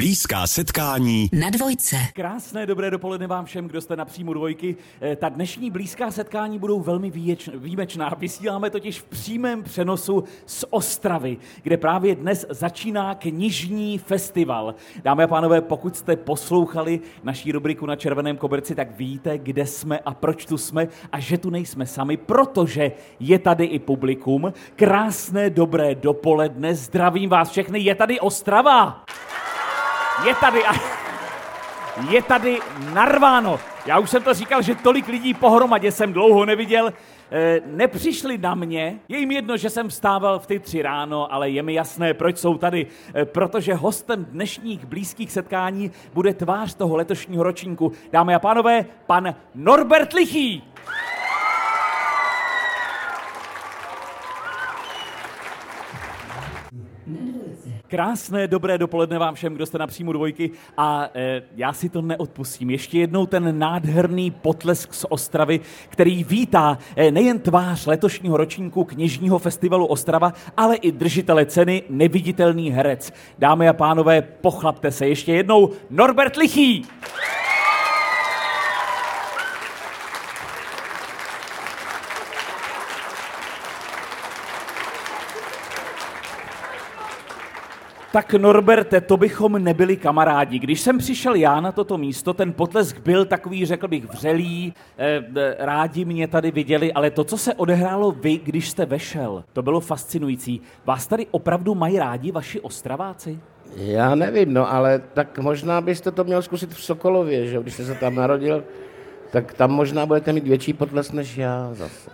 Blízká setkání na dvojce. Krásné dobré dopoledne vám všem, kdo jste na příjmu dvojky. Eh, Ta dnešní blízká setkání budou velmi výječ, výjimečná. Vysíláme totiž v přímém přenosu z Ostravy, kde právě dnes začíná knižní festival. Dámy a pánové, pokud jste poslouchali naší rubriku na Červeném koberci, tak víte, kde jsme a proč tu jsme a že tu nejsme sami, protože je tady i publikum. Krásné dobré dopoledne, zdravím vás všechny, je tady Ostrava! Je tady a je tady narváno. Já už jsem to říkal, že tolik lidí pohromadě jsem dlouho neviděl. E, nepřišli na mě, je jim jedno, že jsem vstával v ty tři ráno, ale je mi jasné, proč jsou tady. E, protože hostem dnešních blízkých setkání bude tvář toho letošního ročníku. Dámy a pánové, pan Norbert Lichý. Krásné, dobré dopoledne vám všem, kdo jste na příjmu dvojky a e, já si to neodpustím. Ještě jednou ten nádherný potlesk z Ostravy, který vítá e, nejen tvář letošního ročníku knižního festivalu Ostrava, ale i držitele ceny Neviditelný herec. Dámy a pánové, pochlapte se ještě jednou. Norbert Lichý! Tak Norberte, to bychom nebyli kamarádi. Když jsem přišel já na toto místo, ten potlesk byl takový, řekl bych, vřelý, eh, eh, rádi mě tady viděli, ale to, co se odehrálo vy, když jste vešel, to bylo fascinující. Vás tady opravdu mají rádi vaši ostraváci? Já nevím, no ale tak možná byste to měl zkusit v Sokolově, že když jste se tam narodil, tak tam možná budete mít větší potles než já zase.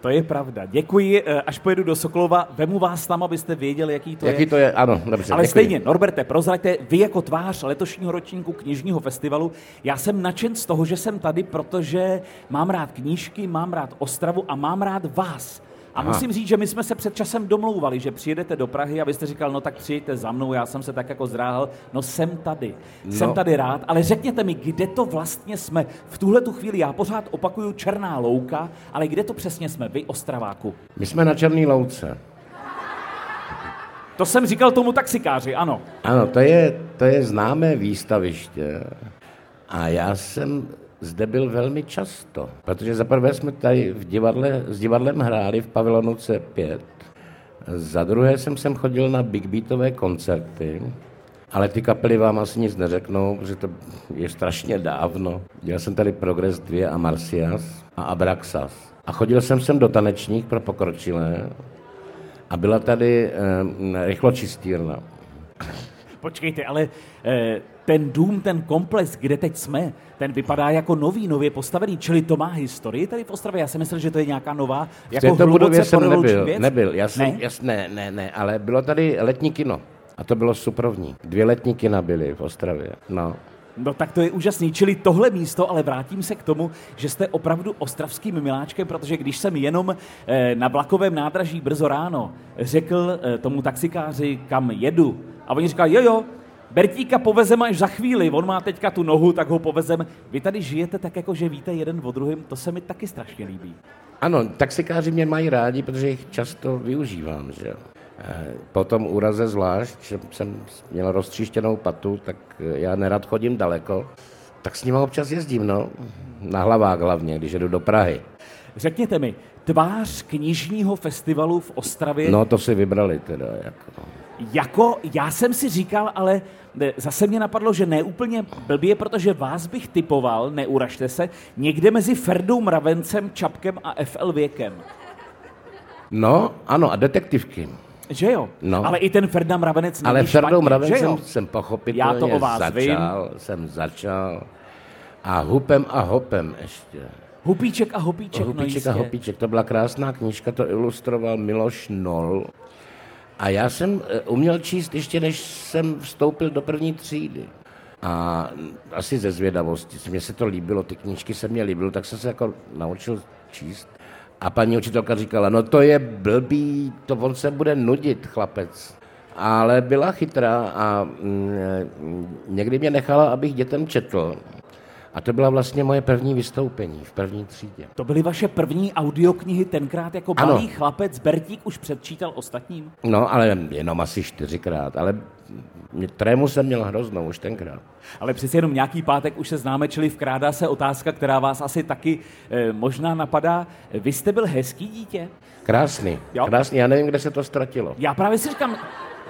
To je pravda. Děkuji. Eh, Až pojedu do Sokolova, vemu vás tam, abyste věděli, jaký to Jaký je. to je? Ano, dobře. Ale děkuji. stejně, Norberte, prozraďte, vy jako tvář letošního ročníku knižního festivalu, já jsem nadšen z toho, že jsem tady, protože mám rád knížky, mám rád Ostravu a mám rád vás. A Aha. musím říct, že my jsme se před časem domlouvali, že přijedete do Prahy a vy jste říkal, no tak přijďte za mnou, já jsem se tak jako zdráhal, no jsem tady, no. jsem tady rád, ale řekněte mi, kde to vlastně jsme v tuhle tu chvíli, já pořád opakuju Černá louka, ale kde to přesně jsme, vy Ostraváku? My jsme na Černý louce. To jsem říkal tomu taxikáři, ano. Ano, to je, to je známé výstaviště. A já jsem zde byl velmi často, protože zaprvé jsme tady v divadle, s divadlem hráli v pavilonu C5, za druhé jsem sem chodil na big beatové koncerty, ale ty kapely vám asi nic neřeknou, protože to je strašně dávno. Dělal jsem tady Progress 2 a Marcias a Abraxas. A chodil jsem sem do tanečních pro pokročilé a byla tady eh, rychločistírna. Počkejte, ale eh, ten dům, ten komplex, kde teď jsme, ten vypadá jako nový, nově postavený, čili to má historii tady v Ostravě. Já jsem myslel, že to je nějaká nová, V jako této budově jsem nebyl, věc. nebyl, já jsem, Ne? ne? Jas, ne, ne, ne, ale bylo tady letní kino. A to bylo suprovní. Dvě letní kina byly v Ostravě. No. No tak to je úžasný. Čili tohle místo, ale vrátím se k tomu, že jste opravdu ostravským miláčkem, protože když jsem jenom eh, na vlakovém nádraží brzo ráno řekl eh, tomu taxikáři, kam jedu, a oni říkali, jo, jo, Bertíka povezeme až za chvíli, on má teďka tu nohu, tak ho povezem. Vy tady žijete tak, jako že víte jeden o druhém, to se mi taky strašně líbí. Ano, taxikáři mě mají rádi, protože jich často využívám. Že? jo. Eh, Po tom úraze zvlášť, že jsem měl roztříštěnou patu, tak eh, já nerad chodím daleko, tak s nimi občas jezdím, no. Na hlavách hlavně, když jedu do Prahy. Řekněte mi, tvář knižního festivalu v Ostravě, No, to si vybrali teda. Jako. Jako já jsem si říkal, ale ne, zase mě napadlo, že ne úplně blbě, protože vás bych typoval, neuražte se, někde mezi Ferdou Mravencem, Čapkem a FL Věkem. No, ano, a detektivky. Že jo? No. Ale i ten Ferda Mravenec není Ale Ferdou Mravencem jsem pochopitelně Já to o vás začal, jsem začal. A hupem a hopem ještě. Hupíček a hopíček, no Hupíček jistě. a hopíček, to byla krásná knížka, to ilustroval Miloš Nol. A já jsem eh, uměl číst ještě, než jsem vstoupil do první třídy. A asi ze zvědavosti, mně se to líbilo, ty knížky se mně líbilo, tak jsem se jako naučil číst. A paní učitelka říkala, no to je blbý, to on se bude nudit, chlapec. Ale byla chytrá a mm, někdy mě nechala, abych dětem četl. A to byla vlastně moje první vystoupení v první třídě. To byly vaše první audioknihy, tenkrát jako Ano. malý chlapec Bertík už předčítal ostatním? No, ale jenom asi čtyřikrát, ale trému jsem měl hroznou už tenkrát. Ale přeci jenom nějaký pátek už se známe, čili vkrádá se otázka, která vás asi taky eh, možná napadá. Vy jste byl hezký dítě? Krásný, Jo. krásný, já nevím, kde se to ztratilo. Já právě si říkám,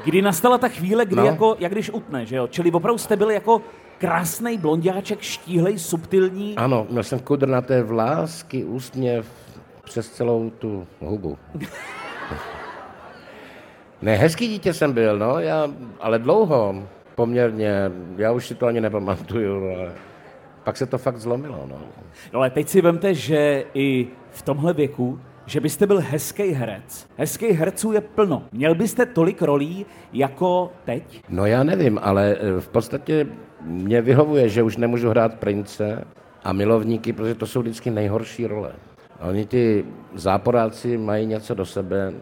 kdy nastala ta chvíle, kdy No. jako, jak když utne, že jo? Čili opravdu jste byl jako krásný blondiáček, štíhlej, subtilní. Ano, měl jsem kudrnaté vlásky, úsměv přes celou tu hubu. Ne, hezký dítě jsem byl, no, já, ale dlouho, poměrně, já už si to ani nepamatuju, ale pak se to fakt zlomilo, no. No ale teď si vemte, že i v tomhle věku, že byste byl hezký herec. Hezkých herců je plno. Měl byste tolik rolí jako teď? No já nevím, ale eh, v podstatě mě vyhovuje, že už nemůžu hrát prince a milovníky, protože to jsou vždycky nejhorší role. Oni ty záporáci mají něco do sebe,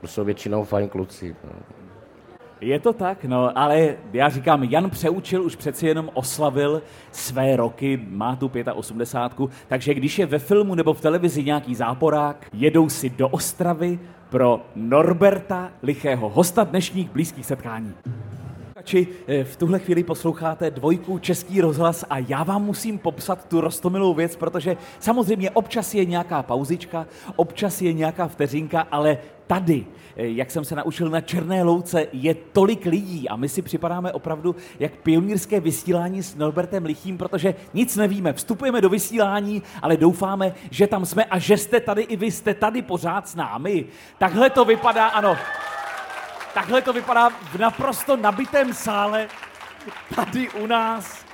to jsou většinou fajn kluci. No. Je to tak, no, ale já říkám, Jan Přeučil už přeci jenom oslavil své roky, má tu 85, takže když je ve filmu nebo v televizi nějaký záporák, jedou si do Ostravy pro Norberta Lichého, hosta dnešních blízkých setkání. Či v tuhle chvíli posloucháte dvojku Český rozhlas a já vám musím popsat tu rostomilou věc, protože samozřejmě občas je nějaká pauzička, občas je nějaká vteřinka, ale tady, eh, jak jsem se naučil na Černé louce, je tolik lidí a my si připadáme opravdu jak pionýrské vysílání s Norbertem Lichým, protože nic nevíme, vstupujeme do vysílání, ale doufáme, že tam jsme a že jste tady i vy jste tady pořád s námi. Takhle to vypadá, ano. Takhle to vypadá v naprosto nabitém sále tady u nás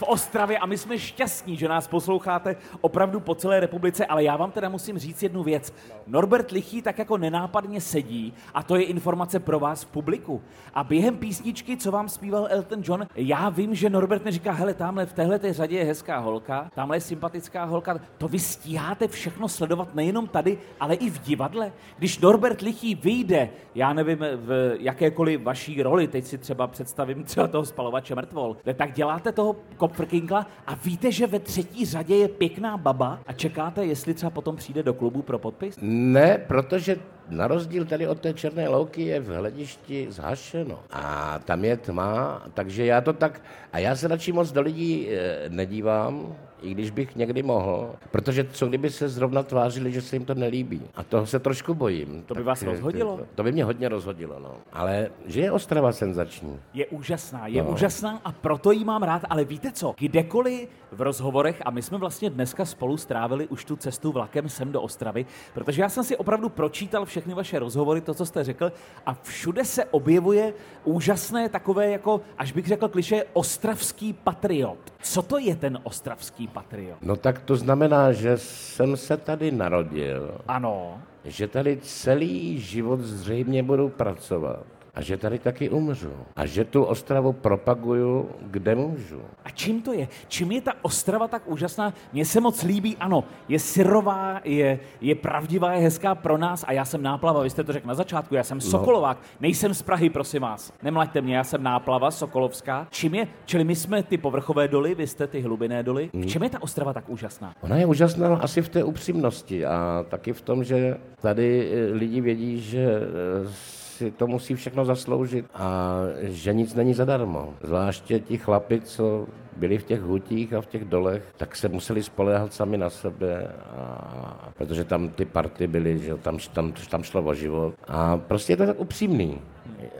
v Ostravě a my jsme šťastní, že nás posloucháte opravdu po celé republice, ale já vám teda musím říct jednu věc. Norbert Lichý tak jako nenápadně sedí a to je informace pro vás v publiku. A během písničky, co vám zpíval Elton John, já vím, že Norbert neříká, hele, tamhle v téhle té řadě je hezká holka, tamhle je sympatická holka. To vy stíháte všechno sledovat nejenom tady, ale i v divadle. Když Norbert Lichý vyjde, já nevím, v jakékoliv vaší roli, teď si třeba představím třeba toho spalovače mrtvol, tak děláte toho Kopfrkinkla a víte, že ve třetí řadě je pěkná baba a čekáte, jestli třeba potom přijde do klubu pro podpis? Ne, protože na rozdíl tady od té černé louky je v hledišti zhašeno. A tam je tma, takže já to tak... A já se radši moc do lidí eh, nedívám, i když bych někdy mohl, protože co kdyby se zrovna tvářili, že se jim to nelíbí. A toho se trošku bojím. To by vás eh, rozhodilo? To, to by mě hodně rozhodilo, no. Ale že je Ostrava senzační. Je úžasná, je no. Úžasná a proto jí mám rád, ale víte co, kdekoliv v rozhovorech, a my jsme vlastně dneska spolu strávili už tu cestu vlakem sem do Ostravy, protože já jsem si opravdu pročítal všechny vaše rozhovory, to, co jste řekl, a všude se objevuje úžasné takové, jako, až bych řekl kliše, ostravský patriot. Co to je ten ostravský patriot? No tak to znamená, že jsem se tady narodil, Ano, že tady celý život zřejmě budu pracovat a že tady taky umřu. A že tu Ostravu propaguju, kde můžu. A čím to je? Čím je ta Ostrava tak úžasná? Mně se moc líbí, ano, je syrová, je, je pravdivá, je hezká pro nás a já jsem náplava, vy jste to řekl na začátku, já jsem Sokolovák, nejsem z Prahy, prosím vás. Nemlaďte mě, já jsem náplava, Sokolovská. Čím je? Čili my jsme ty povrchové doly, vy jste ty hlubinné doly. V čem je ta Ostrava tak úžasná? Ona je úžasná asi v té upřímnosti a taky v tom, že tady eh, lidi vědí, že eh, si to musí všechno zasloužit a že nic není zadarmo. Zvláště ti chlapi, co byli v těch hutích a v těch dolech, tak se museli spoléhat sami na sebe, a, protože tam ty party byly, že tam, tam, tam šlo o život. A prostě je to tak upřímný.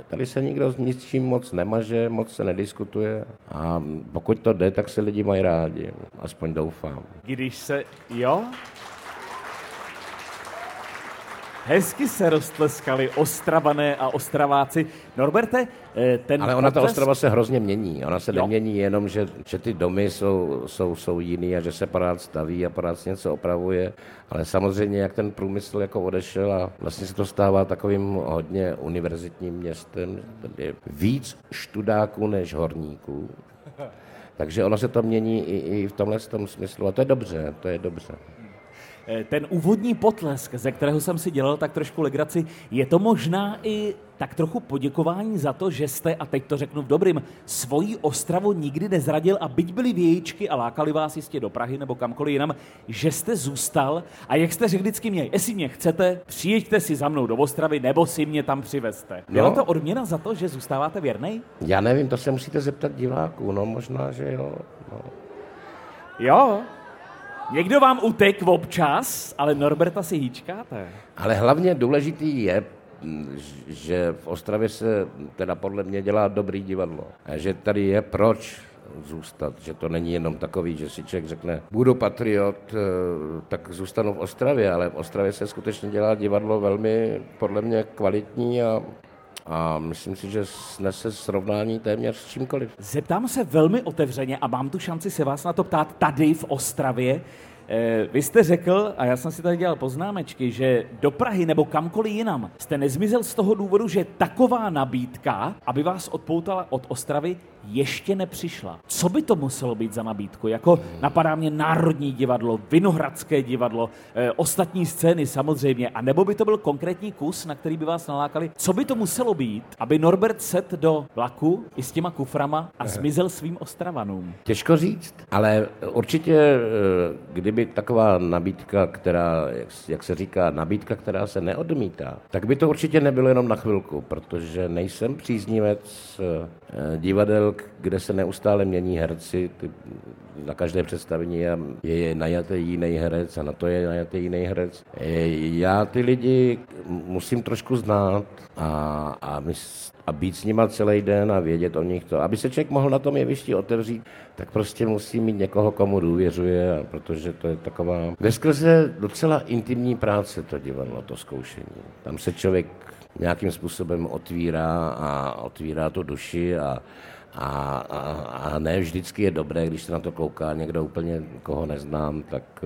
Tady se nikdo s ničím moc nemaže, moc se nediskutuje a pokud to jde, tak se lidi mají rádi, aspoň doufám. Když se, jo? Hezky se roztleskali Ostravané a Ostraváci. Norberte, eh, ten Ale ona ta potlesk- Ostrava se hrozně mění. Ona se Jo. nemění jenom, že, že ty domy jsou, jsou, jsou jiný a že se pořád staví a se něco opravuje. Ale samozřejmě, jak ten průmysl jako odešel a vlastně se to stává takovým hodně univerzitním městem, je víc študáků než horníků. Takže ono se to mění i, i v tomhle tom smyslu a to je dobře, to je dobře. Eh, ten úvodní potlesk, ze kterého jsem si dělal tak trošku legraci, je to možná i tak trochu poděkování za to, že jste, a teď to řeknu v dobrým, svoji Ostravu nikdy nezradil a byť byly vějíčky a lákali vás jistě do Prahy nebo kamkoliv jinam, že jste zůstal a jak jste řekl vždycky mě, jestli mě chcete, přijeďte si za mnou do Ostravy nebo si mě tam přivezte. Byla no. to odměna za to, že zůstáváte věrnej? Já nevím, to se musíte zeptat diváků, no možná, že jo. No. Jo, Někdo vám utek občas, ale Norberta si hýčkáte. Ale hlavně důležitý je, že v Ostravě se teda podle mě dělá dobrý divadlo. A že tady je proč zůstat, že to není jenom takový, že si člověk řekne, budu patriot, eh, tak zůstanu v Ostravě, ale v Ostravě se skutečně dělá divadlo velmi, podle mě, kvalitní a a myslím si, že snese srovnání téměř s čímkoliv. Zeptám se velmi otevřeně a mám tu šanci se vás na to ptát tady v Ostravě. Eh, vy jste řekl, a já jsem si tady dělal poznámečky, že do Prahy nebo kamkoliv jinam jste nezmizel z toho důvodu, že taková nabídka, aby vás odpoutala od Ostravy, ještě nepřišla. Co by to muselo být za nabídku? Jako napadá mě Národní divadlo, Vinohradské divadlo, e, ostatní scény samozřejmě, a nebo by to byl konkrétní kus, na který by vás nalákali? Co by to muselo být, aby Norbert set do vlaku i s těma kuframa a zmizel svým Ostravanům? Těžko říct, ale určitě, eh, kdyby taková nabídka, která, jak se říká, nabídka, která se neodmítá, tak by to určitě nebylo jenom na chvilku, protože nejsem příznivec eh, divadel, kde se neustále mění herci, ty, na každé představení je, je najatý jiný herec a na to je najatý jiný herec. Já ty lidi musím trošku znát a, a, mys, a být s nima celý den a vědět o nich to. Aby se člověk mohl na tom jevišti otevřít, tak prostě musí mít někoho, komu důvěřuje, protože to je taková veskrze docela intimní práce to divadlo, to zkoušení. Tam se člověk nějakým způsobem otvírá a otvírá tu duši a a, a, a ne vždycky je dobré, když se na to kouká někdo úplně, koho neznám, tak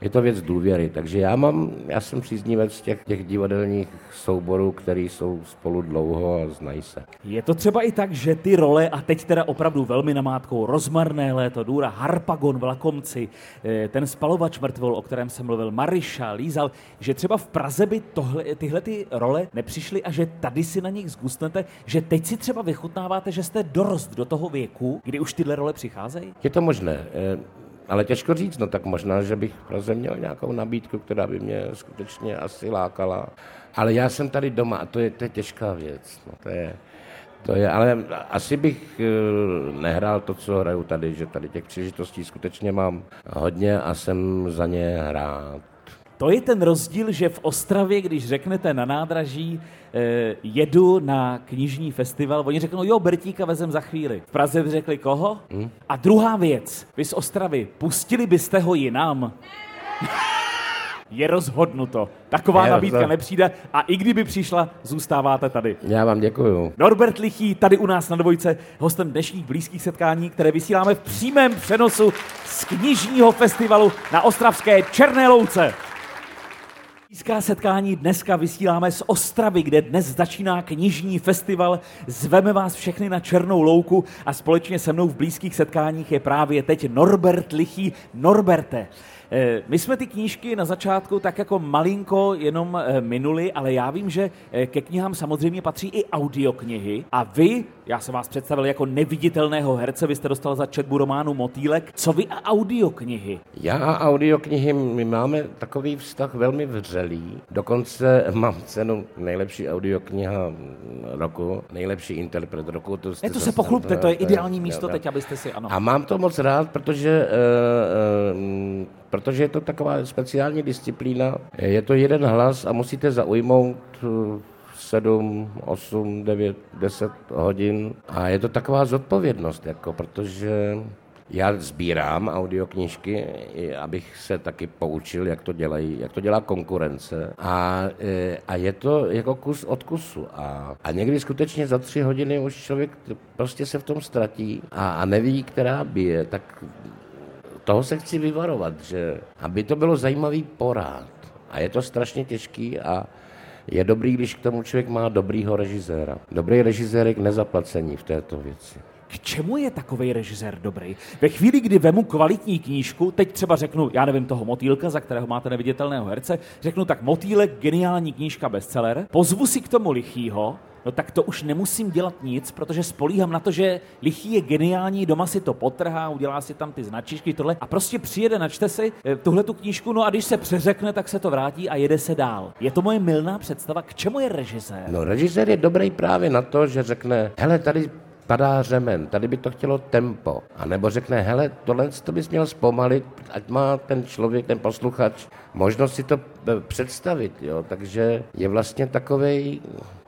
je to věc důvěry. Takže já mám, já jsem příznivec těch, těch divadelních souborů, který jsou spolu dlouho a znají se. Je to třeba i tak, že ty role, a teď teda opravdu velmi namátkou, rozmarné léto, Důra, Harpagon, Vlakomci, eh, ten spalovač mrtvol, o kterém jsem mluvil, Mariša, Lízal, že třeba v Praze by tohle, tyhle ty role nepřišly a že tady si na nich zgustnete, že teď si třeba vychutnáváte, že jste dorost do toho věku, kdy už tyhle role přicházejí? Je to možné. Ale těžko říct, no tak možná, že bych v Praze měl nějakou nabídku, která by mě skutečně asi lákala. Ale já jsem tady doma a to je, to je těžká věc. No, to je, to je, ale asi bych eh, nehrál to, co hraju tady, že tady těch příležitostí skutečně mám hodně a jsem za ně hrát. To je ten rozdíl, že v Ostravě, když řeknete na nádraží, eh, jedu na knižní festival, oni řeknou, jo, Bertíka vezem za chvíli. V Praze by řekli, koho? Hmm? A druhá věc, vy z Ostravy, pustili byste ho jinam? je rozhodnuto. Taková je, nabídka to... nepřijde a i kdyby přišla, zůstáváte tady. Já vám děkuju. Norbert Lichý tady u nás na dvojce, hostem dnešních blízkých setkání, které vysíláme v přímém přenosu z knižního festivalu na Ostravské Černé louce. Blízká setkání dneska vysíláme z Ostravy, kde dnes začíná knižní festival. Zveme vás všechny na Černou louku a společně se mnou v blízkých setkáních je právě teď Norbert Lichý. Norberte, my jsme ty knížky na začátku tak jako malinko jenom eh, minuli, ale já vím, že eh, ke knihám samozřejmě patří i audioknihy a vy, já jsem vás představil jako neviditelného herce, vy jste dostal za četbu románu Motýlek. Co vy a audioknihy? Já a audioknihy, my máme takový vztah velmi vřelý. Dokonce mám cenu nejlepší audiokniha roku, nejlepší interpret roku. To, ne, to se pochlupte, to je ideální místo teď, abyste si, ano. A mám to moc rád, protože uh, uh, protože je to taková speciální disciplína. Je to jeden hlas a musíte zaujmout 7, 8, 9, 10 hodin a je to taková zodpovědnost, jako, protože já sbírám audioknižky, abych se taky poučil, jak to dělají, jak to dělá konkurence. A, e, a je to jako kus od kusu. A, a někdy skutečně za tři hodiny už člověk prostě se v tom ztratí a, a neví, která bije. Tak toho se chci vyvarovat, že aby to bylo zajímavý porád. A je to strašně těžký a je dobrý, když k tomu člověk má dobrýho režiséra. Dobrý režisér je k nezaplacení v této věci. k čemu je takový režisér dobrý? Ve chvíli, kdy vemu kvalitní knížku, teď třeba řeknu, já nevím, toho motýlka, za kterého máte neviditelného herce, řeknu tak, motýlek, geniální knížka, bestseller, pozvu si k tomu lichýho, no tak to už nemusím dělat nic, protože spolíhám na to, že lichý je geniální, doma si to potrhá, udělá si tam ty značičky, tohle a prostě přijede, načte si eh, tuhle tu knížku, no a když se přeřekne, tak se to vrátí a jede se dál. Je to moje milná představa, k čemu je režisér? No režisér je dobrý právě na to, že řekne, hele, tady padá řemen, tady by to chtělo tempo. A nebo řekne, hele, tohle to bys měl zpomalit, ať má ten člověk, ten posluchač, možnost si to eh, představit. Jo? Takže je vlastně takový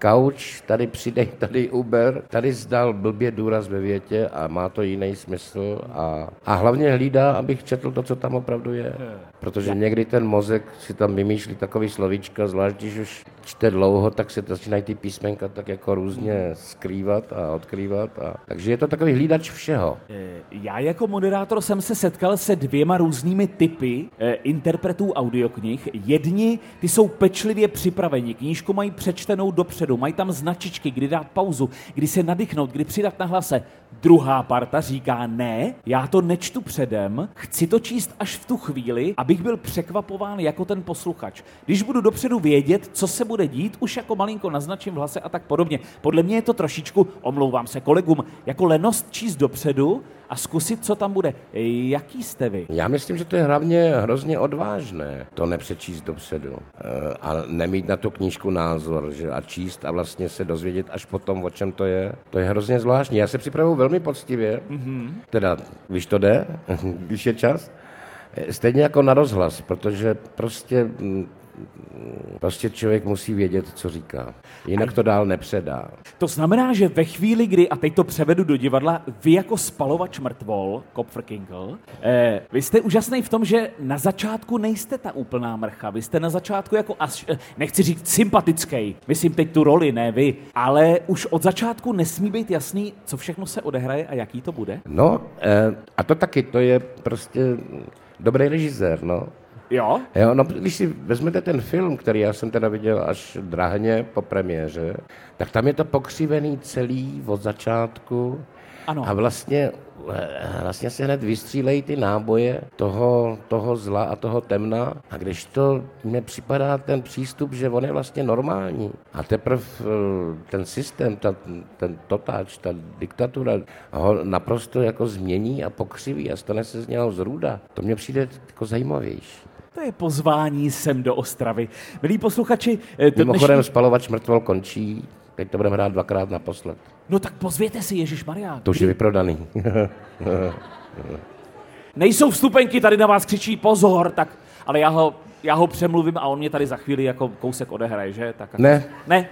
Couch, tady přidej, tady Uber, tady zdal blbě důraz ve větě a má to jiný smysl a, a hlavně hlídá, abych četl to, co tam opravdu je. Protože někdy ten mozek si tam vymýšlí takový slovíčka, zvlášť když už čte dlouho, tak se začínají ty písmenka tak jako různě skrývat a odkrývat. A, takže je to takový hlídač všeho. Eh, já jako moderátor jsem se setkal se dvěma různými typy eh, interpretů audioknih. Jedni, ty jsou pečlivě připraveni, knížku mají přečtenou dopředu, mají tam značičky, kdy dát pauzu, kdy se nadechnout, kdy přidat na hlase. Druhá parta říká, ne, já to nečtu předem, chci to číst až v tu chvíli, abych byl překvapován jako ten posluchač. Když budu dopředu vědět, co se bude dít, už jako malinko naznačím v hlase a tak podobně. Podle mě je to trošičku, omlouvám se kolegům, jako lenost číst dopředu, a zkusit, co tam bude. Jaký jste vy? Já myslím, že to je hlavně hrozně odvážné to nepřečíst dopředu eh, a nemít na tu knížku názor že a číst a vlastně se dozvědět až potom, o čem to je. To je hrozně zvláštní. Já se připravuju velmi poctivě, mm-hmm. teda když to jde, když je čas, eh, stejně jako na rozhlas, protože prostě mm, Prostě člověk musí vědět, co říká. Jinak to dál nepředá. To znamená, že ve chvíli, kdy, a teď to převedu do divadla, vy jako spalovač mrtvol, Kopfrkinkl, eh, vy jste úžasný v tom, že na začátku nejste ta úplná mrcha. Vy jste na začátku jako, až, eh, nechci říct sympatický, myslím teď tu roli, ne vy, ale už od začátku nesmí být jasný, co všechno se odehraje a jaký to bude? No, eh, a to taky, to je prostě dobrý režisér, no. Jo? Jo, no, když si vezmete ten film, který já jsem teda viděl až drahně po premiéře, tak tam je to pokřivený celý od začátku ano. a vlastně, eh, vlastně se hned vystřílejí ty náboje toho, toho zla a toho temna a když to mně připadá ten přístup, že on je vlastně normální a teprve eh, ten systém, ta, ten totáč, ta diktatura ho naprosto jako změní a pokřiví a stane se z něho zrůda. To mně přijde jako zajímavější. To je pozvání sem do Ostravy. Milí posluchači... Eh, to Mimochodem dnešní... spalovač mrtvol končí, teď to budeme hrát dvakrát naposled. No tak pozvěte si, Ježíš Maria. To už je vyprodaný. Nejsou vstupenky, tady na vás křičí pozor, tak, ale já ho, já ho přemluvím a on mě tady za chvíli jako kousek odehraje, že? Tak, ne. Ne?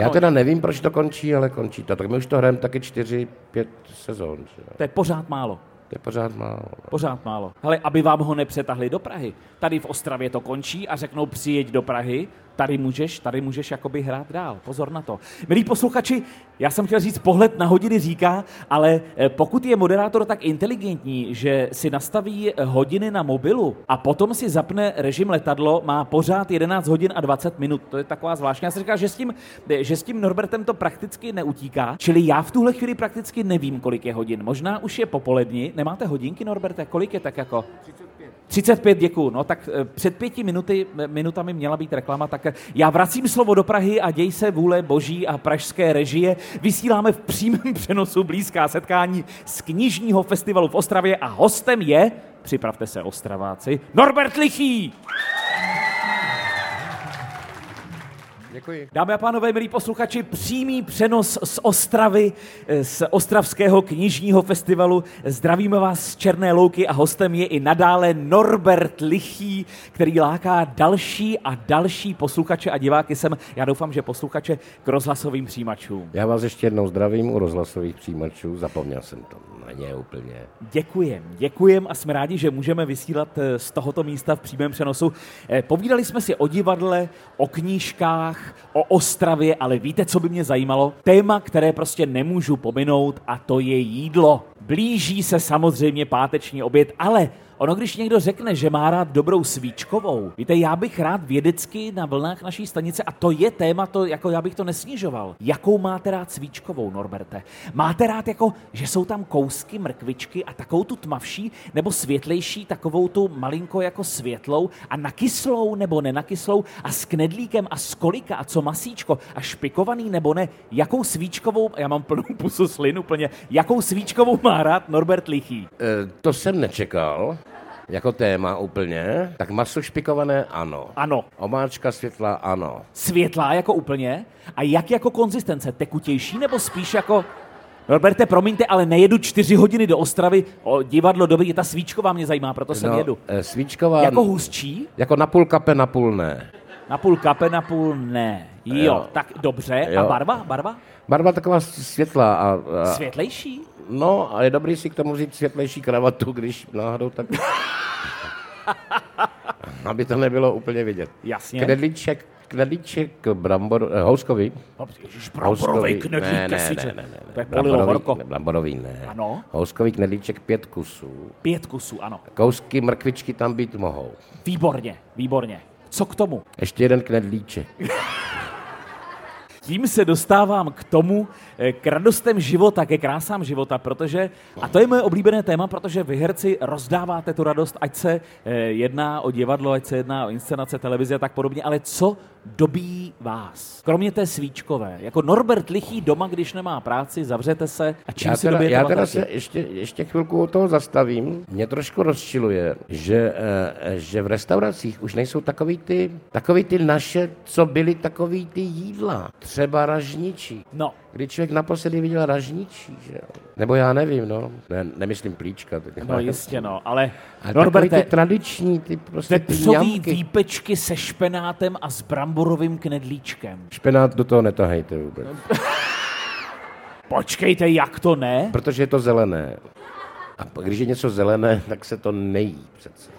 Já teda nevím, proč to končí, ale končí to. Tak my už to hrajeme taky čtyři, pět sezon. Že? To je pořád málo. Je pořád málo. Pořád málo. Ale aby vám ho nepřetahli do Prahy. Tady v Ostravě to končí a řeknou přijeď do Prahy, tady můžeš, tady můžeš jakoby hrát dál. Pozor na to. Milí posluchači, já jsem chtěl říct, pohled na hodiny říká, ale eh, pokud je moderátor tak inteligentní, že si nastaví hodiny na mobilu a potom si zapne režim letadlo, má pořád 11 hodin a 20 minut. To je taková zvláštní. Já jsem říkal, že s tím, eh, že s tím Norbertem to prakticky neutíká, čili já v tuhle chvíli prakticky nevím, kolik je hodin. Možná už je popolední. Nemáte hodinky, Norberte? Kolik je tak jako? 35. 35, děkuju. No tak eh, před pěti minuty, minutami měla být reklama, tak já vracím slovo do Prahy a děj se vůle boží a pražské režie. Vysíláme v přímém přenosu blízká setkání z knižního festivalu v Ostravě a hostem je, připravte se Ostraváci, Norbert Lichý. Děkuji. Dámy a pánové, milí posluchači, přímý přenos z Ostravy, z Ostravského knižního festivalu. Zdravíme vás z Černé louky a hostem je i nadále Norbert Lichý, který láká další a další posluchače a diváky sem. Já doufám, že posluchače k rozhlasovým přijímačům. Já vás ještě jednou zdravím u rozhlasových přijímačů, zapomněl jsem to na ně úplně. Děkujem, děkujem a jsme rádi, že můžeme vysílat eh, z tohoto místa v přímém přenosu. Eh, povídali jsme si o divadle, o knížkách, o Ostravě, ale víte, co by mě zajímalo? Téma, které prostě nemůžu pominout a to je jídlo. Blíží se samozřejmě páteční oběd, ale Ono, když někdo řekne, že má rád dobrou svíčkovou, víte, já bych rád vědecky na vlnách naší stanice, a to je téma, to, jako já bych to nesnižoval. Jakou máte rád svíčkovou, Norberte? Máte rád, jako, že jsou tam kousky mrkvičky a takovou tu tmavší, nebo světlejší, takovou tu malinko jako světlou a nakyslou nebo nenakyslou a s knedlíkem a s kolika a co masíčko a špikovaný nebo ne? Jakou svíčkovou, já mám plnou pusu slinu plně, jakou svíčkovou má rád Norbert Lichý? E, to jsem nečekal jako téma úplně, tak maso špikované ano. Ano. Omáčka světla ano. Světlá jako úplně? A jak jako konzistence? Tekutější nebo spíš jako... Roberte, promiňte, ale nejedu čtyři hodiny do Ostravy, o, divadlo dobrý, ta svíčková mě zajímá, proto sem no, jedu. E, svíčková... Jako hustší? Jako na půl kape, na půl ne. Na půl kape, na půl ne. Jo, jo. tak dobře. Jo. A barva? Barva? Barva taková světlá. A, a... Světlejší? No a je dobrý si k tomu vzít světlejší kravatu, když náhodou tak... Aby to nebylo úplně vidět. Jasně. Knedlíček, knedlíček brambor, eh, houskový. Ježiš, bramborový knedlík, ne, ne, ne, ne, ne, ne. Bramborový, bramborový ne. Ano. Houskový knedlíček pět kusů. Pět kusů, ano. Kousky mrkvičky tam být mohou. Výborně, výborně. Co k tomu? Ještě jeden knedlíček. tím se dostávám k tomu, k radostem života, ke krásám života, protože, a to je moje oblíbené téma, protože vy herci rozdáváte tu radost, ať se eh, jedná o divadlo, ať se jedná o inscenace, televize a tak podobně, ale co dobí vás? Kromě té svíčkové, jako Norbert Lichý doma, když nemá práci, zavřete se a čím já si teda, Já teda se ještě, ještě chvilku o toho zastavím. Mě trošku rozčiluje, že, eh, že v restauracích už nejsou takový ty, takový ty naše, co byly takový ty jídla třeba ražničí. No. Kdy člověk naposledy viděl ražničí, že jo? Nebo já nevím, no. Ne, nemyslím plíčka. No jistě, no, ale... A Norberte, ty tradiční, ty prostě ty výpečky se špenátem a s bramborovým knedlíčkem. Špenát do toho netahejte vůbec. Počkejte, jak to ne? Protože je to zelené. A když je něco zelené, tak se to nejí přece.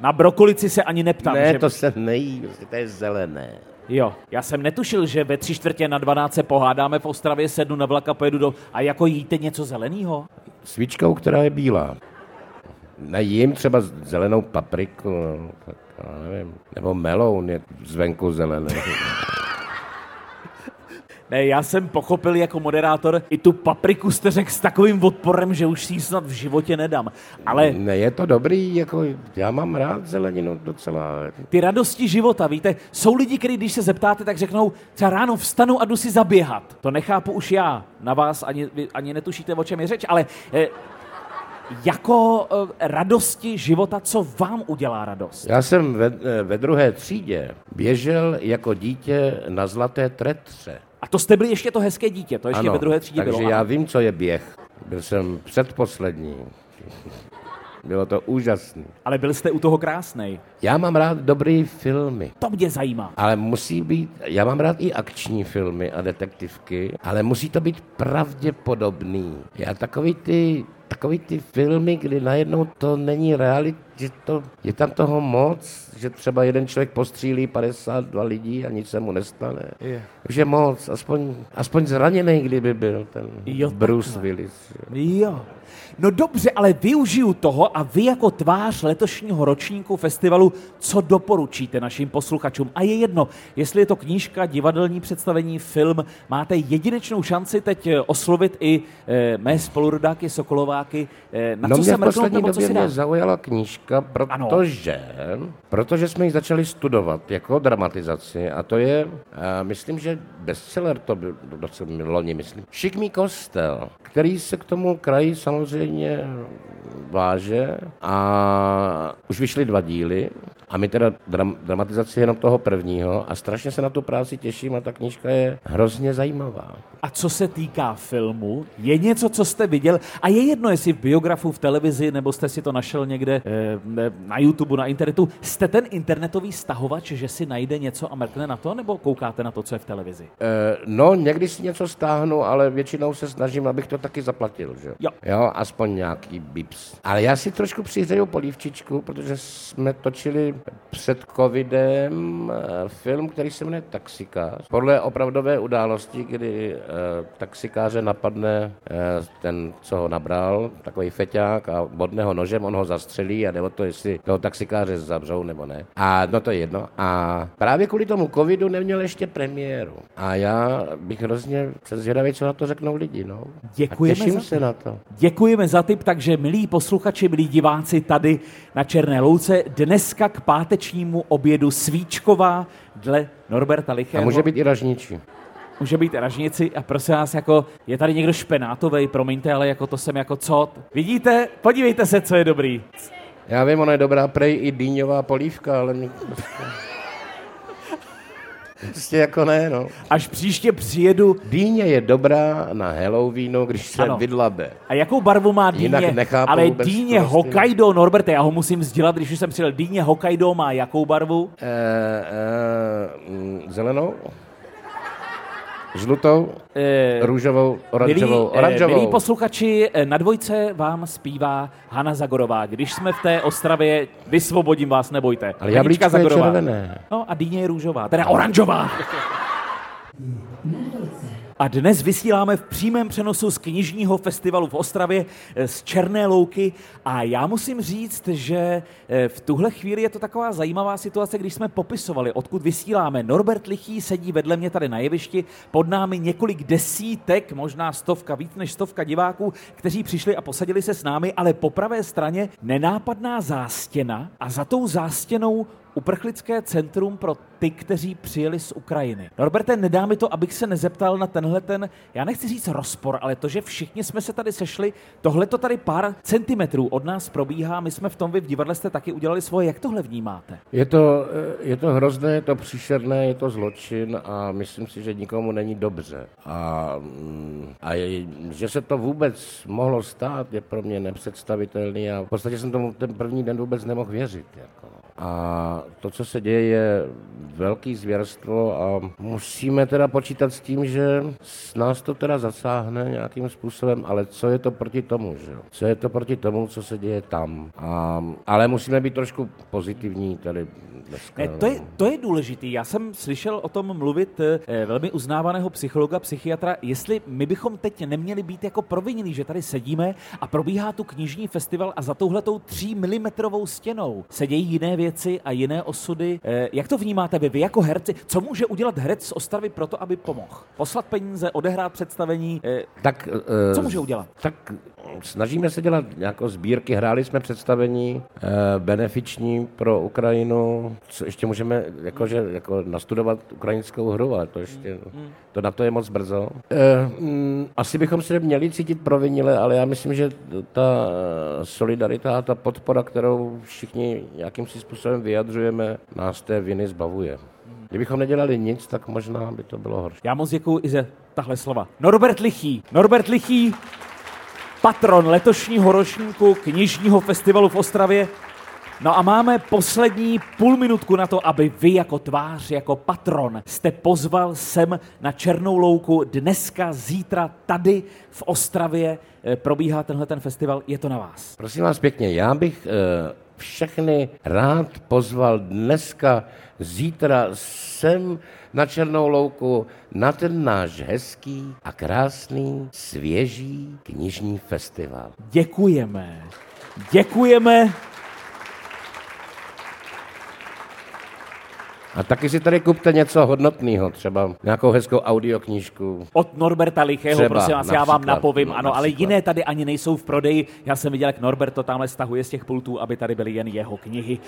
Na brokolici se ani neptám. Ne, že... to se nejí, to je zelené. Jo, já jsem netušil, že ve tři čtvrtě na 12 se pohádáme v Ostravě, sednu na vlak a pojedu do... A jako jíte něco zeleného? Svíčkou, která je bílá. Najím třeba zelenou papriku, no, tak já nevím. Nebo meloun je zvenku zelený. Ne, já jsem pochopil jako moderátor, i tu papriku jste řekl s takovým odporem, že už si ji snad v životě nedám. Ale... Ne, je to dobrý, jako já mám rád zeleninu docela. Ty radosti života, víte, jsou lidi, kteří když se zeptáte, tak řeknou, třeba ráno vstanu a jdu si zaběhat. To nechápu už já. Na vás ani, ani netušíte, o čem je řeč, ale eh, jako eh, radosti života, co vám udělá radost? Já jsem ve, eh, ve druhé třídě běžel jako dítě na zlaté tretře. A to jste byli ještě to hezké dítě, to ještě ano, ve druhé třídě takže bylo. já vím, co je běh. Byl jsem předposlední. Bylo to úžasné. Ale byl jste u toho krásný. Já mám rád dobrý filmy. To mě zajímá. Ale musí být, já mám rád i akční filmy a detektivky, ale musí to být pravděpodobný. Já takový ty takový ty filmy, kdy najednou to není realit, že to, je tam toho moc, že třeba jeden člověk postřílí 52 lidí a nic se mu nestane. Je. Už je moc, aspoň, aspoň zraněný, kdyby byl ten jo, Bruce takhle. Willis. Jo. No dobře, ale využiju toho a vy jako tvář letošního ročníku festivalu, co doporučíte našim posluchačům? A je jedno, jestli je to knížka, divadelní představení, film, máte jedinečnou šanci teď eh, oslovit i e, mé spolurodáky, Sokolováky. E, na no co se poslední nebo době co mě zaujala knížka, protože, protože jsme ji začali studovat jako dramatizaci a to je, a myslím, že bestseller to byl docela loni, myslím, Šikmý kostel, který se k tomu kraji samozřejmě váže a už vyšly dva díly a my teda dram, dramatizaci jenom toho prvního a strašně se na tu práci těším a ta knížka je hrozně zajímavá. A co se týká filmu, je něco, co jste viděl a je jedno, jestli v biografu, v televizi, nebo jste si to našel někde eh, na YouTube, na internetu. Jste ten internetový stahovač, že si najde něco a mrkne na to, nebo koukáte na to, co je v televizi? Eh, no, někdy si něco stáhnu, ale většinou se snažím, abych to taky zaplatil, že? Jo. Jo, aspoň nějaký bips. Ale já si trošku přihřeju polívčičku, protože jsme točili před covidem eh, film, který se jmenuje Taxikář. Podle opravdové události, kdy eh, taxikáře napadne eh, ten, co ho nabral, takový feťák a bodne ho nožem, on ho zastřelí a nebo to, jestli toho taxikáře zavřou nebo ne. A no to je jedno. A právě kvůli tomu covidu neměl ještě premiéru. A já bych hrozně se zvědavý, co na to řeknou lidi. No. Děkujeme a těším za se na to. Děkujeme za tip, takže milí posluchači, milí diváci tady na Černé louce, dneska k pátečnímu obědu svíčková dle Norberta A Lichého. může být i ražničí. může být ražnici a prosím vás, jako je tady někdo špenátovej, promiňte, ale jako to jsem jako co? Vidíte? Podívejte se, co je dobrý. Já vím, ona je dobrá prej i dýňová polívka, ale prostě... Prostě jako ne, no. Až příště přijedu. Dýně je dobrá na Halloweenu, když se Ano. vydlabe. A jakou barvu má dýně? Jinak nechápu ale dýně rostlinu. Hokkaido, Norberte, já ho musím sdělat, když už jsem přijel. Dýně Hokkaido má jakou barvu? E, e, mm, zelenou? Žlutou? E, Růžovou? Oranžovou? Milí, eh, Oranžovou. milí posluchači, eh, na dvojce vám zpívá Hana Zagorová. Když jsme v té Ostravě, vysvobodím vás, nebojte. Ale je Zagorová. červené. No a dýně je růžová, teda oranžová. A dnes vysíláme v přímém přenosu z knižního festivalu v Ostravě eh, z Černé louky. A já musím říct, že eh, v tuhle chvíli je to taková zajímavá situace, když jsme popisovali, odkud vysíláme. Norbert Lichý sedí vedle mě tady na jevišti, pod námi několik desítek, možná stovka, víc než stovka diváků, kteří přišli a posadili se s námi, ale po pravé straně nenápadná zástěna a za tou zástěnou uprchlické centrum pro ty, kteří přijeli z Ukrajiny. Norberte, nedá mi to, abych se nezeptal na tenhle ten, já nechci říct rozpor, ale to, že všichni jsme se tady sešli, tohle to tady pár centimetrů od nás probíhá, my jsme v tom, vy v divadle jste taky udělali svoje, jak tohle vnímáte? Je to, eh, je to hrozné, je to příšerné, je to zločin a myslím si, že nikomu není dobře. A, mm, a je, že se to vůbec mohlo stát, je pro mě nepředstavitelný a v podstatě jsem tomu ten první den vůbec nemohl věřit. Jako. A to, co se děje, je velký zvěrstvo a musíme teda počítat s tím, že s nás to teda zasáhne nějakým způsobem, ale co je to proti tomu, že jo? Co je to proti tomu, co se děje tam? A, ale musíme být trošku pozitivní tady dneska. Ne, to, je, to je důležitý. Já jsem slyšel o tom mluvit eh, velmi uznávaného psychologa, psychiatra, jestli my bychom teď neměli být jako provinění, že tady sedíme a probíhá tu knižní festival a za touhletou tří milimetrovou stěnou se dějí jiné věci a jiné osudy. Eh, jak to vnímáte vy, vy jako herci? Co může udělat herec z Ostravy pro to, aby pomohl? Poslat peníze, odehrát představení? Eh, Tak, eh, Co může udělat? Tak snažíme se dělat jako sbírky. Hráli jsme představení eh, benefiční pro Ukrajinu. Co ještě můžeme jakože, jako nastudovat ukrajinskou hru, ale to ještě, to na to je moc brzo. Eh, mm, asi bychom se měli cítit provinile, ale já myslím, že ta solidarita a ta podpora, kterou všichni nějakým si způsobem vyjadřujeme, nás té viny zbavuje. Kdybychom nedělali nic, tak možná by to bylo horší. Já moc děkuji i za tahle slova. Norbert Lichý. Norbert Lichý, patron letošního ročníku knižního festivalu v Ostravě. No a máme poslední půl minutku na to, aby vy jako tvář, jako patron jste pozval sem na Černou louku dneska, zítra tady v Ostravě. eh, Probíhá tenhle ten festival, je to na vás. Prosím vás pěkně, já bych eh, všechny rád pozval dneska, zítra sem na Černou louku na ten náš hezký a krásný, svěží knižní festival. Děkujeme. Děkujeme. A taky si tady kupte něco hodnotného, třeba nějakou hezkou audioknížku. Od Norberta Lichého, Třeba, prosím vás, já vám napovím, no, ano, ale například. jiné tady ani nejsou v prodeji. Já jsem viděl, jak Norbert to tamhle stahuje z těch pultů, aby tady byly jen jeho knihy.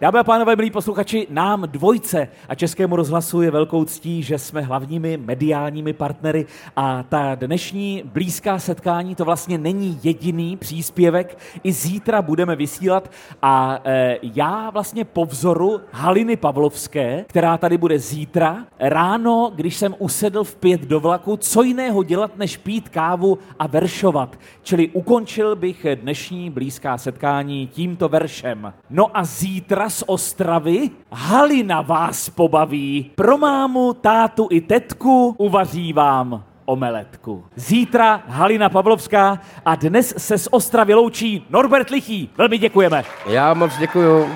Dámy a pánové, milí posluchači, nám dvojce a Českému rozhlasu je velkou ctí, že jsme hlavními mediálními partnery a ta dnešní blízká setkání to vlastně není jediný příspěvek. I zítra budeme vysílat a e, já vlastně po vzoru Haliny Pavlovské, která tady bude zítra, ráno, když jsem usedl v pět do vlaku, co jiného dělat, než pít kávu a veršovat. Čili ukončil bych dnešní blízká setkání tímto veršem. No a zítra z Ostravy Halina vás pobaví. Pro mámu, tátu i tetku uvaří vám omeletku. Zítra Halina Pavlovská a dnes se z Ostravy loučí Norbert Lichý. Velmi děkujeme. Já moc děkuju.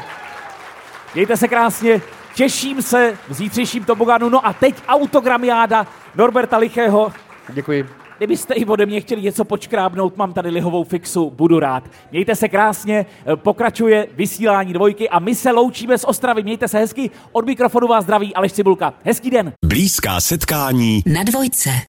Mějte se krásně, těším se v zítřejším tobogánu. No a teď autogramiáda Norberta Lichého. Děkuji. Kdybyste i ode mě chtěli něco počkrábnout, mám tady lihovou fixu, budu rád. Mějte se krásně, pokračuje vysílání dvojky a my se loučíme z Ostravy. Mějte se hezky, od mikrofonu vás zdraví Aleš Cibulka. Hezký den. Blízká setkání na dvojce.